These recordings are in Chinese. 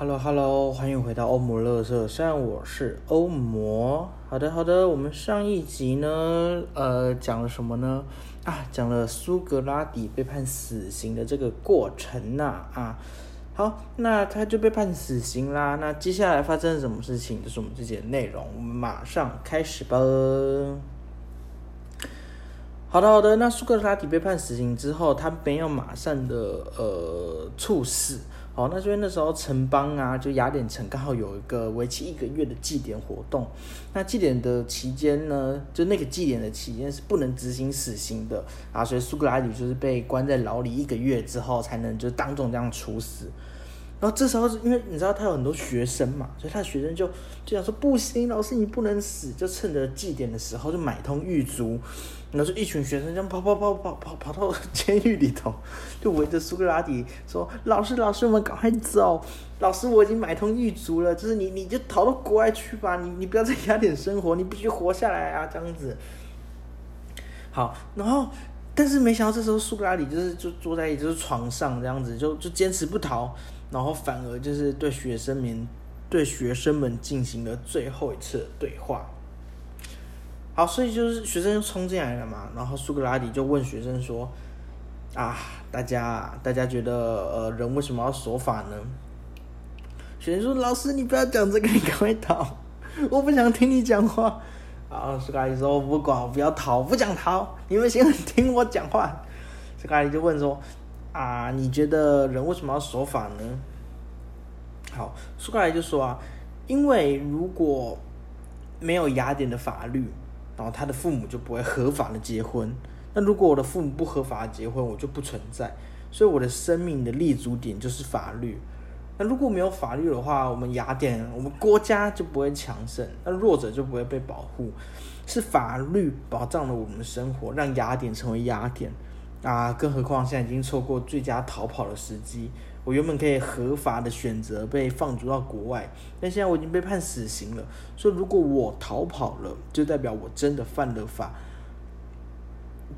Hello Hello，欢迎回到欧摩乐色山，我是欧摩。好的好的，我们上一集呢，呃，讲了什么呢？啊，讲了苏格拉底被判死刑的这个过程呐、啊。好，那他就被判死刑啦。那接下来发生了什么事情，就是我们这节内容，我们马上开始吧。好的好的，那苏格拉底被判死刑之后，他没有马上的呃处死。哦，那因为那时候城邦啊，就雅典城刚好有一个为期一个月的祭典活动。那祭典的期间呢，就那个祭典的期间是不能执行死刑的啊，所以苏格拉底就是被关在牢里一个月之后，才能就当众这样处死。然后这时候是因为你知道他有很多学生嘛，所以他的学生就就想说不行，老师你不能死，就趁着祭典的时候就买通狱卒，然后就一群学生这样跑跑跑跑跑跑到监狱里头，就围着苏格拉底说：“老师老师，我们赶快走！老师我已经买通狱卒了，就是你你就逃到国外去吧，你你不要在雅典生活，你必须活下来啊，这样子。”好，然后但是没想到这时候苏格拉底就是就坐在就是床上这样子，就就坚持不逃。然后反而就是对学生们对学生们进行了最后一次对话。好，所以就是学生冲进来了嘛，然后苏格拉底就问学生说：“啊，大家大家觉得呃人为什么要守法呢？”学生说：“老师，你不要讲这个，你赶快逃，我不想听你讲话。”然后苏格拉底说：“我不管，我不要逃，不想逃，你们先听我讲话。”苏格拉底就问说。啊，你觉得人为什么要守法呢？好，苏格拉底就说啊，因为如果没有雅典的法律，然后他的父母就不会合法的结婚。那如果我的父母不合法的结婚，我就不存在。所以我的生命的立足点就是法律。那如果没有法律的话，我们雅典，我们国家就不会强盛，那弱者就不会被保护。是法律保障了我们的生活，让雅典成为雅典。啊，更何况现在已经错过最佳逃跑的时机。我原本可以合法的选择被放逐到国外，但现在我已经被判死刑了。所以如果我逃跑了，就代表我真的犯了法，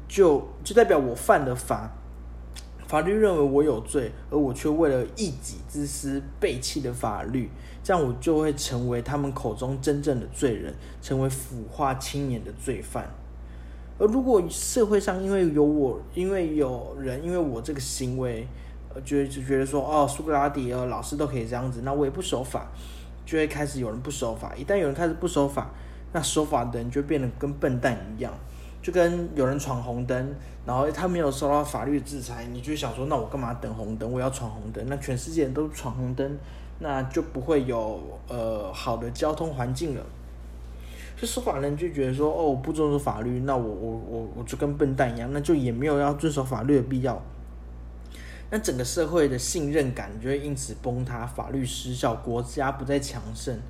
就就代表我犯了法。法律认为我有罪，而我却为了一己之私背弃了法律，这样我就会成为他们口中真正的罪人，成为腐化青年的罪犯。而如果社会上因为有我，因为有人因为我这个行为，呃，觉就觉得说，哦，苏格拉底哦老师都可以这样子，那我也不守法，就会开始有人不守法。一旦有人开始不守法，那守法的人就变得跟笨蛋一样，就跟有人闯红灯，然后他没有受到法律制裁，你就想说，那我干嘛等红灯？我要闯红灯？那全世界人都闯红灯，那就不会有呃好的交通环境了。就守法人就觉得说，哦，我不遵守法律，那我我我我就跟笨蛋一样，那就也没有要遵守法律的必要。那整个社会的信任感就会因此崩塌，法律失效，国家不再强盛。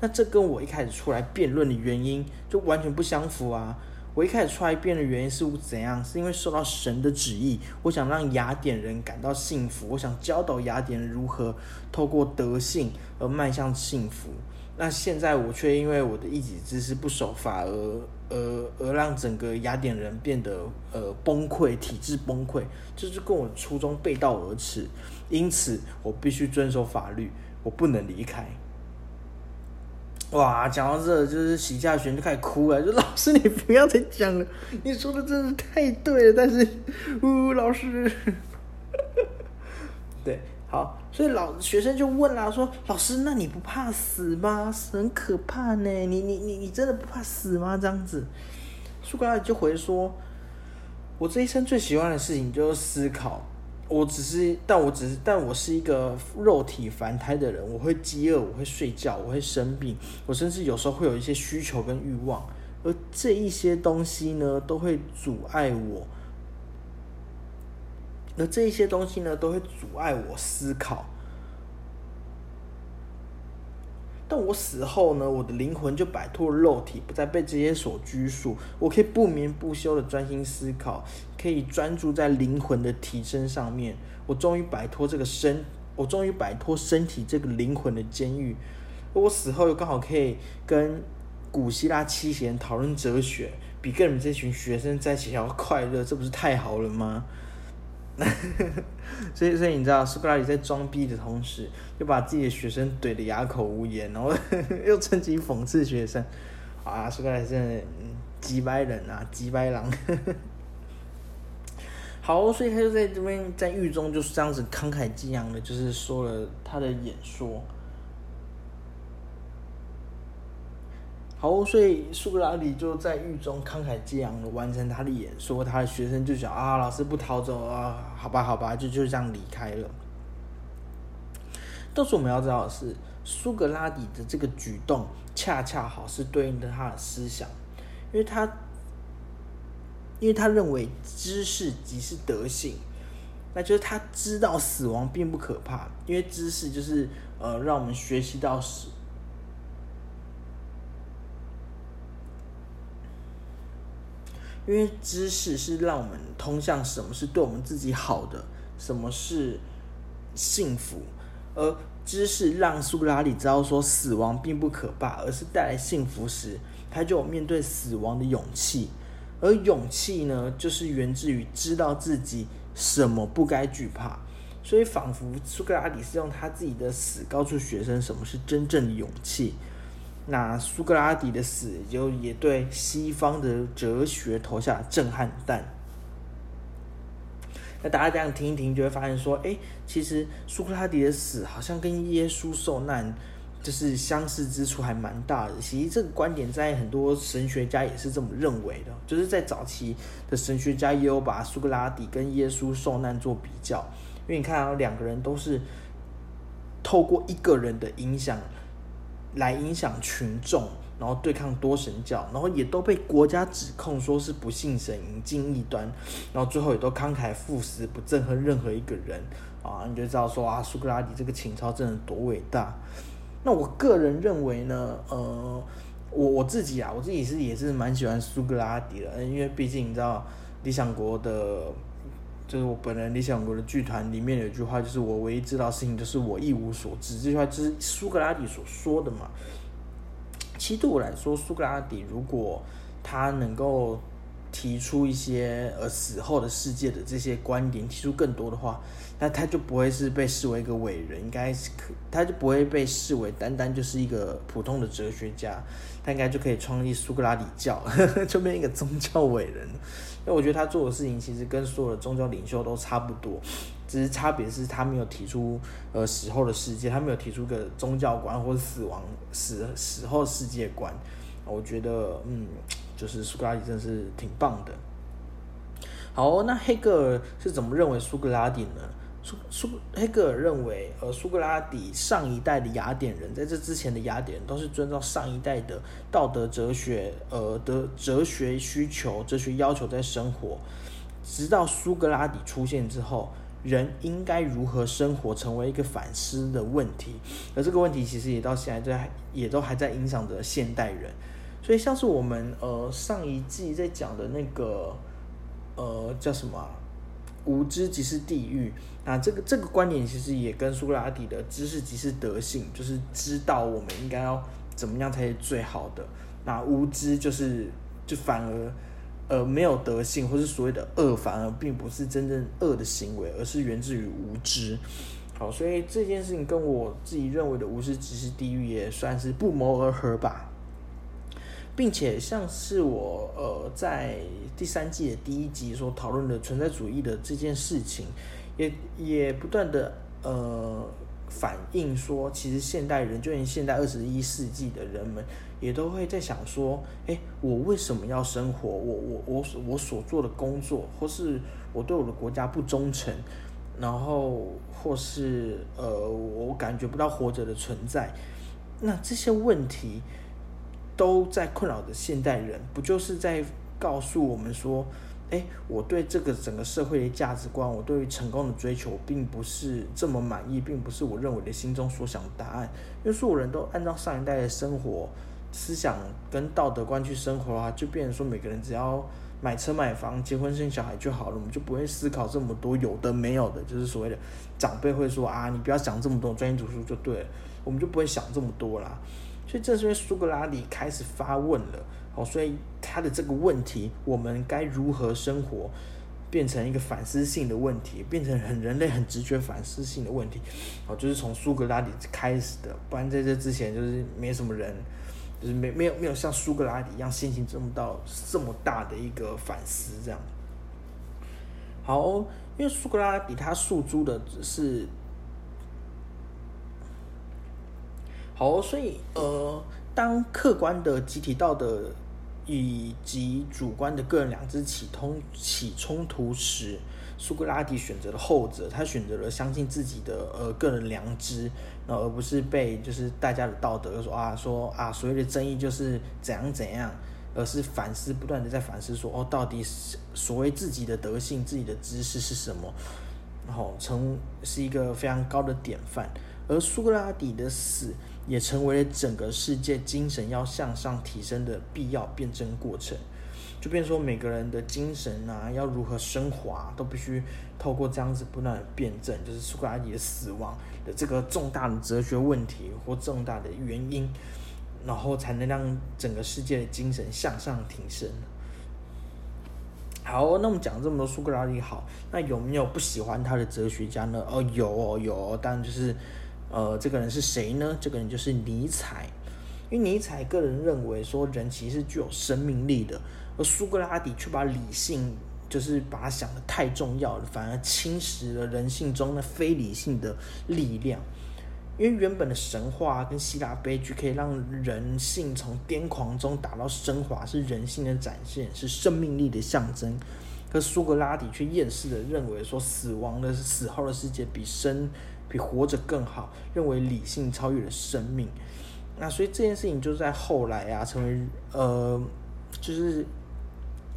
那这跟我一开始出来辩论的原因就完全不相符啊！我一开始出来辩的原因是怎样？是因为受到神的旨意，我想让雅典人感到幸福，我想教导雅典人如何透过德性而迈向幸福。那现在我却因为我的一己之私不守法而而而让整个雅典人变得呃崩溃，体制崩溃，就是跟我初衷背道而驰。因此，我必须遵守法律，我不能离开。哇，讲到这，就是许下璇就开始哭了，就老师你不要再讲了，你说的真是太对了，但是，呜，老师，对。好，所以老学生就问啦，说老师，那你不怕死吗？很可怕呢，你你你你真的不怕死吗？这样子，苏格拉底就回说，我这一生最喜欢的事情就是思考。我只是，但我只是，但我是一个肉体凡胎的人，我会饥饿，我会睡觉，我会生病，我甚至有时候会有一些需求跟欲望，而这一些东西呢，都会阻碍我。那这一些东西呢，都会阻碍我思考。但我死后呢，我的灵魂就摆脱了肉体，不再被这些所拘束。我可以不眠不休的专心思考，可以专注在灵魂的提升上面。我终于摆脱这个身，我终于摆脱身体这个灵魂的监狱。我死后又刚好可以跟古希腊七贤讨论哲学，比跟你们这群学生在一起还要快乐，这不是太好了吗？所以所以你知道苏格拉底在装逼的同时，又把自己的学生怼得哑口无言，然后 又趁机讽刺学生。啊，苏格拉底真的几百人啊，几百狼。好，所以他就在这边在狱中就是这样子慷慨激昂的，就是说了他的演说。好，所以苏格拉底就在狱中慷慨激昂的完成他的演说，他的学生就讲啊，老师不逃走啊，好吧，好吧，就就这样离开了。但是我们要知道的是，苏格拉底的这个举动恰恰好是对应的他的思想，因为他。因为他认为知识即是德性，那就是他知道死亡并不可怕，因为知识就是呃让我们学习到死，因为知识是让我们通向什么是对我们自己好的，什么是幸福，而知识让苏格拉底知道说死亡并不可怕，而是带来幸福时，他就有面对死亡的勇气。而勇气呢，就是源自于知道自己什么不该惧怕，所以仿佛苏格拉底是用他自己的死告诉学生什么是真正的勇气。那苏格拉底的死就也对西方的哲学投下震撼弹。那大家这样听一听，就会发现说，哎，其实苏格拉底的死好像跟耶稣受难。就是相似之处还蛮大的，其实这个观点在很多神学家也是这么认为的。就是在早期的神学家也有把苏格拉底跟耶稣受难做比较，因为你看啊，两个人都是透过一个人的影响来影响群众，然后对抗多神教，然后也都被国家指控说是不信神、引进异端，然后最后也都慷慨赴死，不憎恨任何一个人啊，你就知道说啊，苏格拉底这个情操真的多伟大。那我个人认为呢，呃，我我自己啊，我自己是也是蛮喜欢苏格拉底的，因为毕竟你知道，理想国的，就是我本人理想国的剧团里面有一句话，就是我唯一知道事情就是我一无所知，这句话就是苏格拉底所说的嘛。其实对我来说，苏格拉底如果他能够。提出一些呃死后的世界的这些观点，提出更多的话，那他就不会是被视为一个伟人，应该是可，他就不会被视为单单就是一个普通的哲学家，他应该就可以创立苏格拉底教，就变一个宗教伟人。因为我觉得他做的事情其实跟所有的宗教领袖都差不多，只是差别是他没有提出呃死后的世界，他没有提出个宗教观或者死亡死死后世界观。我觉得嗯。就是苏格拉底真的是挺棒的。好，那黑格尔是怎么认为苏格拉底呢？苏苏黑格尔认为，呃，苏格拉底上一代的雅典人，在这之前的雅典人都是遵照上一代的道德哲学，呃的哲学需求、哲学要求在生活。直到苏格拉底出现之后，人应该如何生活，成为一个反思的问题。而这个问题其实也到现在在，也都还在影响着现代人。所以像是我们呃上一季在讲的那个呃叫什么无知即是地狱啊，这个这个观点其实也跟苏格拉底的知识即是德性，就是知道我们应该要怎么样才是最好的。那无知就是就反而呃没有德性，或是所谓的恶，反而并不是真正恶的行为，而是源自于无知。好，所以这件事情跟我自己认为的无知即是地狱也算是不谋而合吧。并且像是我呃在第三季的第一集所讨论的存在主义的这件事情，也也不断的呃反映说，其实现代人就连现代二十一世纪的人们也都会在想说，哎，我为什么要生活？我我我我所做的工作，或是我对我的国家不忠诚，然后或是呃我感觉不到活着的存在，那这些问题。都在困扰的现代人，不就是在告诉我们说，哎，我对这个整个社会的价值观，我对于成功的追求，并不是这么满意，并不是我认为的心中所想的答案。因为所有人都按照上一代的生活思想跟道德观去生活的话，就变成说，每个人只要买车买房、结婚生小孩就好了，我们就不会思考这么多有的没有的，就是所谓的长辈会说啊，你不要想这么多，专心读书就对了，我们就不会想这么多啦。所以正是因为苏格拉底开始发问了，哦，所以他的这个问题，我们该如何生活，变成一个反思性的问题，变成很人类很直觉反思性的问题，哦，就是从苏格拉底开始的，不然在这之前就是没什么人，就是没没有没有像苏格拉底一样心情这么到这么大的一个反思这样。好，因为苏格拉底他诉诸的只是。好，所以呃，当客观的集体道德以及主观的个人良知起通起冲突时，苏格拉底选择了后者，他选择了相信自己的呃个人良知，那而不是被就是大家的道德说啊说啊所谓的争议就是怎样怎样，而是反思不断的在反思说哦到底是所谓自己的德性自己的知识是什么，然后成是一个非常高的典范，而苏格拉底的死。也成为了整个世界精神要向上提升的必要辩证过程，就变说每个人的精神啊，要如何升华，都必须透过这样子不断的辩证，就是苏格拉底的死亡的这个重大的哲学问题或重大的原因，然后才能让整个世界的精神向上提升。好，那我们讲这么多苏格拉底好，那有没有不喜欢他的哲学家呢？哦，有哦，有，当然就是。呃，这个人是谁呢？这个人就是尼采，因为尼采个人认为说人其实是具有生命力的，而苏格拉底却把理性就是把它想的太重要了，反而侵蚀了人性中的非理性的力量。因为原本的神话跟希腊悲剧可以让人性从癫狂中达到升华，是人性的展现，是生命力的象征。可苏格拉底却厌世的认为说，死亡的死后的世界比生。比活着更好，认为理性超越了生命，那所以这件事情就在后来啊，成为呃，就是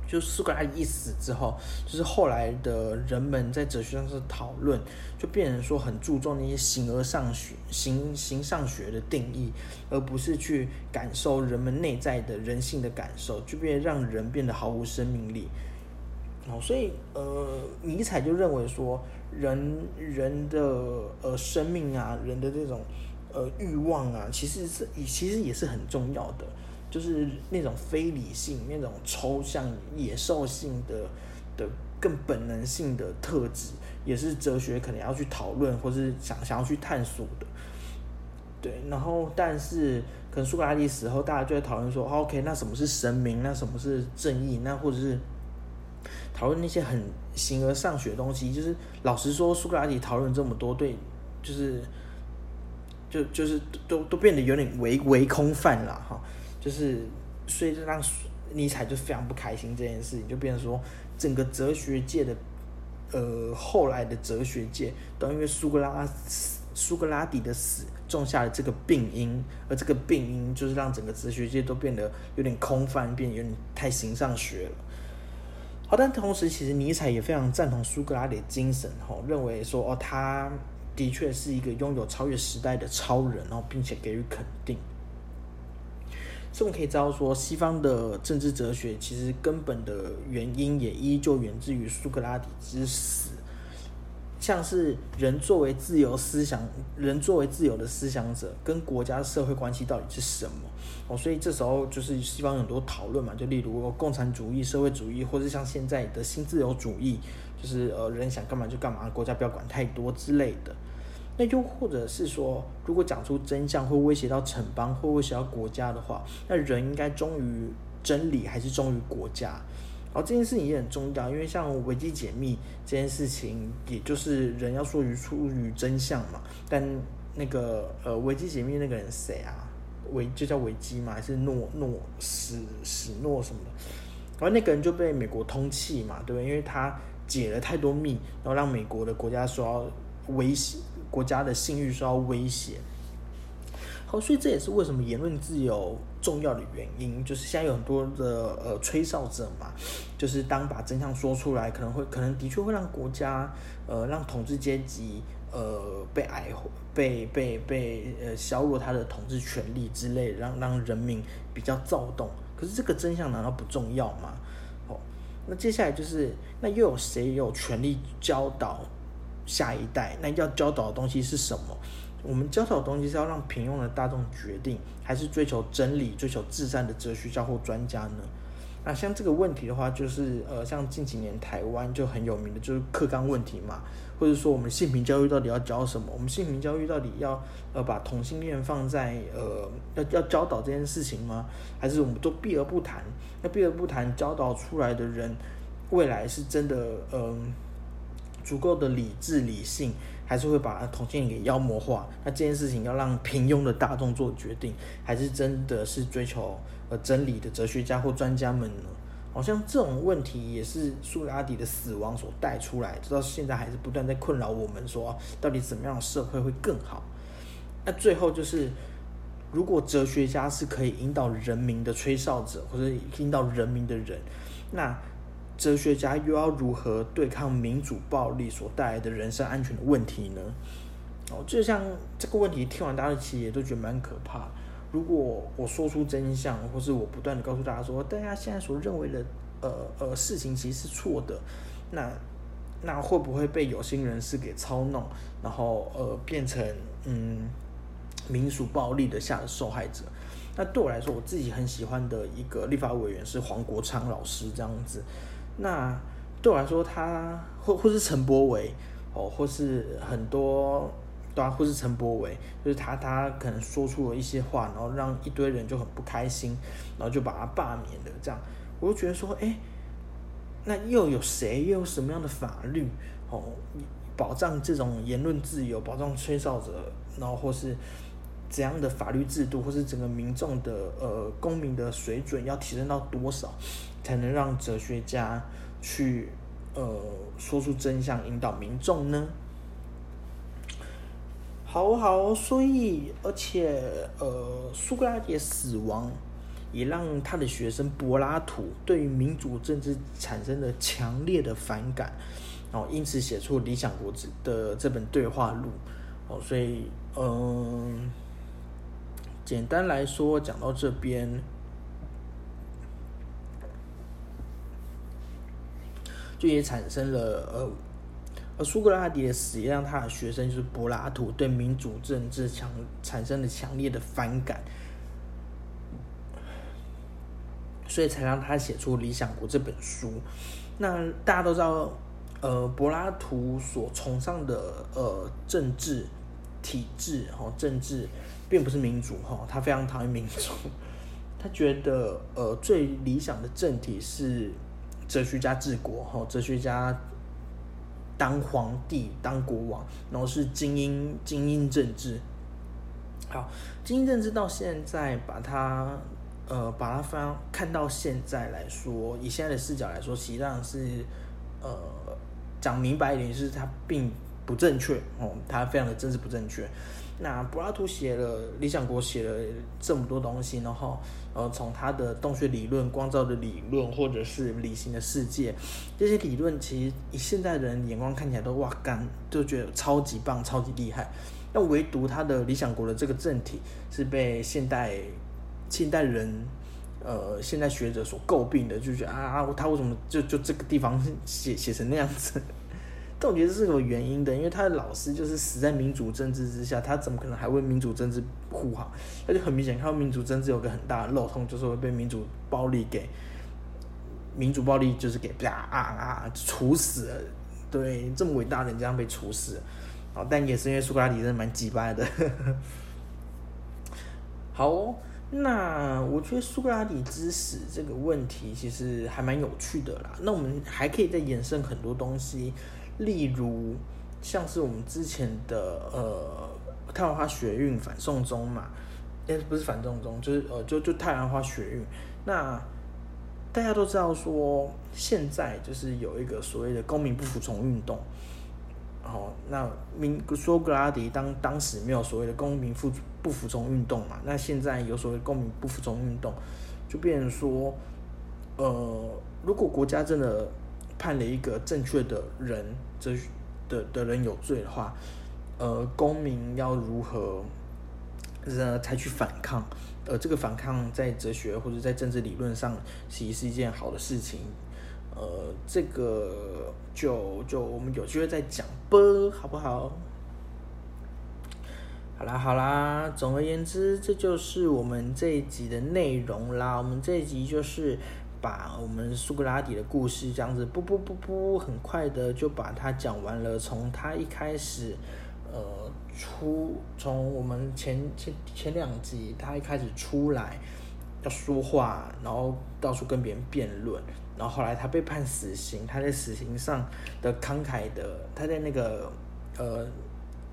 就苏格拉底一死之后，就是后来的人们在哲学上是讨论，就变成说很注重那些形而上学、形形上学的定义，而不是去感受人们内在的人性的感受，就变让人变得毫无生命力。哦，所以呃，尼采就认为说。人人的呃生命啊，人的这种呃欲望啊，其实是也其实也是很重要的，就是那种非理性、那种抽象、野兽性的的更本能性的特质，也是哲学可能要去讨论或是想想要去探索的。对，然后但是可能苏格拉底死后，大家就在讨论说，OK，那什么是神明？那什么是正义？那或者是？讨论那些很形而上学的东西，就是老实说，苏格拉底讨论这么多，对，就是就就是都都变得有点唯唯空泛了哈，就是所以就让尼采就非常不开心这件事情，就变成说整个哲学界的呃后来的哲学界都因为苏格拉苏格拉底的死种下了这个病因，而这个病因就是让整个哲学界都变得有点空泛，变得有点太形上学了。好，但同时，其实尼采也非常赞同苏格拉底的精神，吼，认为说，哦，他的确是一个拥有超越时代的超人，然后并且给予肯定。所以我们可以知道说，西方的政治哲学其实根本的原因也依旧源自于苏格拉底之死。像是人作为自由思想，人作为自由的思想者，跟国家社会关系到底是什么？哦，所以这时候就是西方很多讨论嘛，就例如共产主义、社会主义，或者像现在的新自由主义，就是呃人想干嘛就干嘛，国家不要管太多之类的。那又或者是说，如果讲出真相会威胁到城邦，会威胁到国家的话，那人应该忠于真理还是忠于国家？然后这件事情也很重要，因为像维基解密这件事情，也就是人要说于出于真相嘛。但那个呃，维基解密那个人谁啊？维就叫维基嘛，还是诺诺史史诺什么的？然后那个人就被美国通缉嘛，对不对？因为他解了太多密，然后让美国的国家受到威胁，国家的信誉受到威胁。好，所以这也是为什么言论自由重要的原因，就是现在有很多的呃吹哨者嘛，就是当把真相说出来，可能会可能的确会让国家呃让统治阶级呃被矮被被被呃削弱他的统治权利之类，让让人民比较躁动。可是这个真相难道不重要吗？哦，那接下来就是那又有谁有权利教导下一代？那要教导的东西是什么？我们教导的东西是要让平庸的大众决定，还是追求真理、追求至善的哲学家或专家呢？那像这个问题的话，就是呃，像近几年台湾就很有名的，就是课纲问题嘛，或者说我们性平教育到底要教什么？我们性平教育到底要呃把同性恋放在呃要要教导这件事情吗？还是我们都避而不谈？那避而不谈，教导出来的人未来是真的嗯足够的理智理性，还是会把同性恋给妖魔化？那这件事情要让平庸的大众做决定，还是真的是追求？呃，真理的哲学家或专家们呢，好像这种问题也是苏格拉底的死亡所带出来，直到现在还是不断在困扰我们，说到底怎么样的社会会更好？那最后就是，如果哲学家是可以引导人民的吹哨者，或者引导人民的人，那哲学家又要如何对抗民主暴力所带来的人身安全的问题呢？哦，就像这个问题听完，大家其实也都觉得蛮可怕。如果我说出真相，或是我不断的告诉大家说，大家现在所认为的呃呃事情其实是错的，那那会不会被有心人士给操弄，然后呃变成嗯民主暴力的下的受害者？那对我来说，我自己很喜欢的一个立法委员是黄国昌老师这样子。那对我来说，他或或是陈柏伟哦，或是很多。对啊，或是陈柏伟，就是他，他可能说出了一些话，然后让一堆人就很不开心，然后就把他罢免了。这样，我就觉得说，哎，那又有谁，又有什么样的法律哦，保障这种言论自由，保障吹哨者，然后或是怎样的法律制度，或是整个民众的呃公民的水准要提升到多少，才能让哲学家去呃说出真相，引导民众呢？好好，所以而且呃，苏格拉底死亡也让他的学生柏拉图对于民主政治产生了强烈的反感，然后因此写出《理想国》的这本对话录。哦，所以嗯，简单来说，讲到这边，就也产生了呃。而苏格拉底的死也让他的学生就是柏拉图对民主政治强产生了强烈的反感，所以才让他写出《理想国》这本书。那大家都知道，呃，柏拉图所崇尚的呃政治体制哈，政治并不是民主哈，他非常讨厌民主，他觉得呃最理想的政体是哲学家治国哈，哲学家。当皇帝、当国王，然后是精英精英政治。好，精英政治到现在把它呃把它翻看到现在来说，以现在的视角来说，实际上是呃讲明白一点，就是它并不正确哦，他非常的政治不正确。那柏拉图写了《理想国》，写了这么多东西，然后，呃，从他的洞穴理论、光照的理论，或者是理性的世界，这些理论其实以现在人眼光看起来都哇干，就觉得超级棒、超级厉害。那唯独他的《理想国》的这个政体是被现代现代人，呃，现代学者所诟病的，就觉得啊，他为什么就就这个地方写写成那样子？但我觉得是有原因的，因为他的老师就是死在民主政治之下，他怎么可能还为民主政治护航？那就很明显看到民主政治有个很大的漏洞，就是会被民主暴力给民主暴力就是给啪啊啊处死了。对，这么伟大的人这样被处死，好，但也是因为苏格拉底真的蛮鸡巴的。好，那我觉得苏格拉底之死这个问题其实还蛮有趣的啦。那我们还可以再延伸很多东西。例如，像是我们之前的呃太阳花学运反送中嘛，哎不是反送中，就是呃就就太阳花学运。那大家都知道说，现在就是有一个所谓的公民不服从运动。好，那明说格拉迪当当时没有所谓的公民服不服从运动嘛，那现在有所谓公民不服从运动，就变成说，呃，如果国家真的。判了一个正确的人，这的的人有罪的话，呃，公民要如何呃采取反抗？呃，这个反抗在哲学或者在政治理论上，其实是一件好的事情。呃，这个就就我们有机会再讲吧，好不好？好啦好啦，总而言之，这就是我们这一集的内容啦。我们这一集就是。把我们苏格拉底的故事这样子，不不不不，很快的就把它讲完了。从他一开始，呃，出从我们前前前两集，他一开始出来要说话，然后到处跟别人辩论，然后后来他被判死刑，他在死刑上的慷慨的，他在那个呃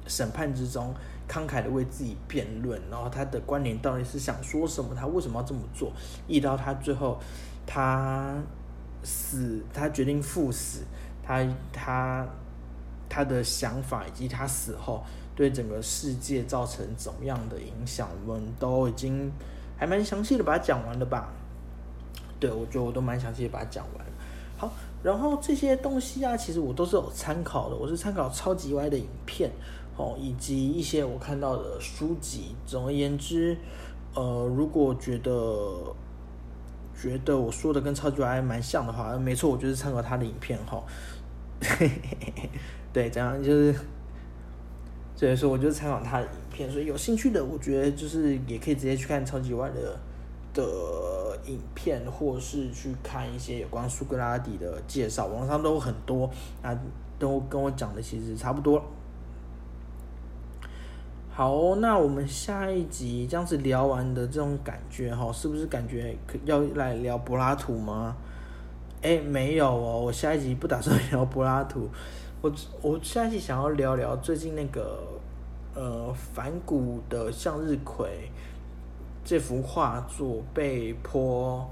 审判之中。慷慨的为自己辩论，然后他的观点到底是想说什么？他为什么要这么做？一到他最后，他死，他决定赴死，他他他的想法以及他死后对整个世界造成怎么样的影响，我们都已经还蛮详细的把它讲完了吧？对，我觉得我都蛮详细的把它讲完。好，然后这些东西啊，其实我都是有参考的，我是参考超级歪的影片。哦，以及一些我看到的书籍。总而言之，呃，如果觉得觉得我说的跟超级还蛮像的话，没错，我就是参考他的影片哈。对，这样就是，所以说我就是参考他的影片。所以有兴趣的，我觉得就是也可以直接去看超级外的的影片，或是去看一些有关苏格拉底的介绍，网上都很多，啊，都跟我讲的其实差不多。好，那我们下一集这样子聊完的这种感觉哈，是不是感觉可要来聊柏拉图吗？哎，没有哦，我下一集不打算聊柏拉图，我我下一集想要聊聊最近那个呃反骨的向日葵这幅画作被泼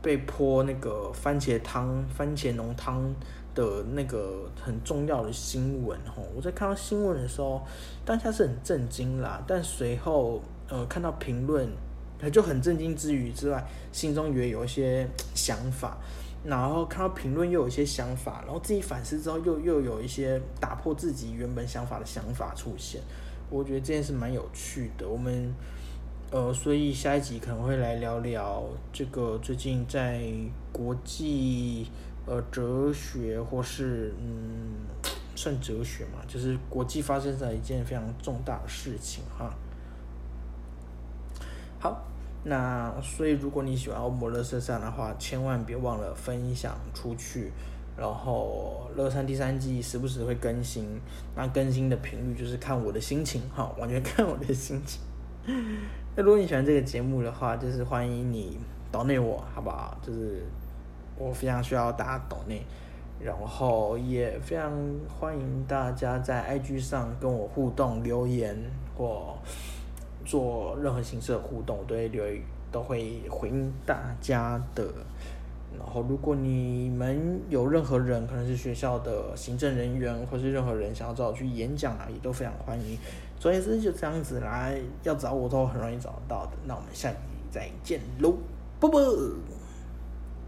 被泼那个番茄汤番茄浓汤。的那个很重要的新闻吼，我在看到新闻的时候，当下是很震惊啦。但随后呃看到评论，就很震惊之余之外，心中也有一些想法。然后看到评论又有一些想法，然后自己反思之后又又有一些打破自己原本想法的想法出现。我觉得这件事蛮有趣的。我们呃，所以下一集可能会来聊聊这个最近在国际。呃，哲学或是嗯，算哲学嘛，就是国际发生的一件非常重大的事情哈。好，那所以如果你喜欢欧摩乐色山的话，千万别忘了分享出去。然后乐山第三季时不时会更新，那更新的频率就是看我的心情哈，完全看我的心情。那如果你喜欢这个节目的话，就是欢迎你岛内我好不好？就是。我非常需要大家懂内，然后也非常欢迎大家在 IG 上跟我互动留言或做任何形式的互动，都会留都会回应大家的。然后如果你们有任何人，可能是学校的行政人员，或是任何人想要找我去演讲啊，也都非常欢迎。所以是就这样子来，要找我都很容易找到的。那我们下集再见喽，啵啵。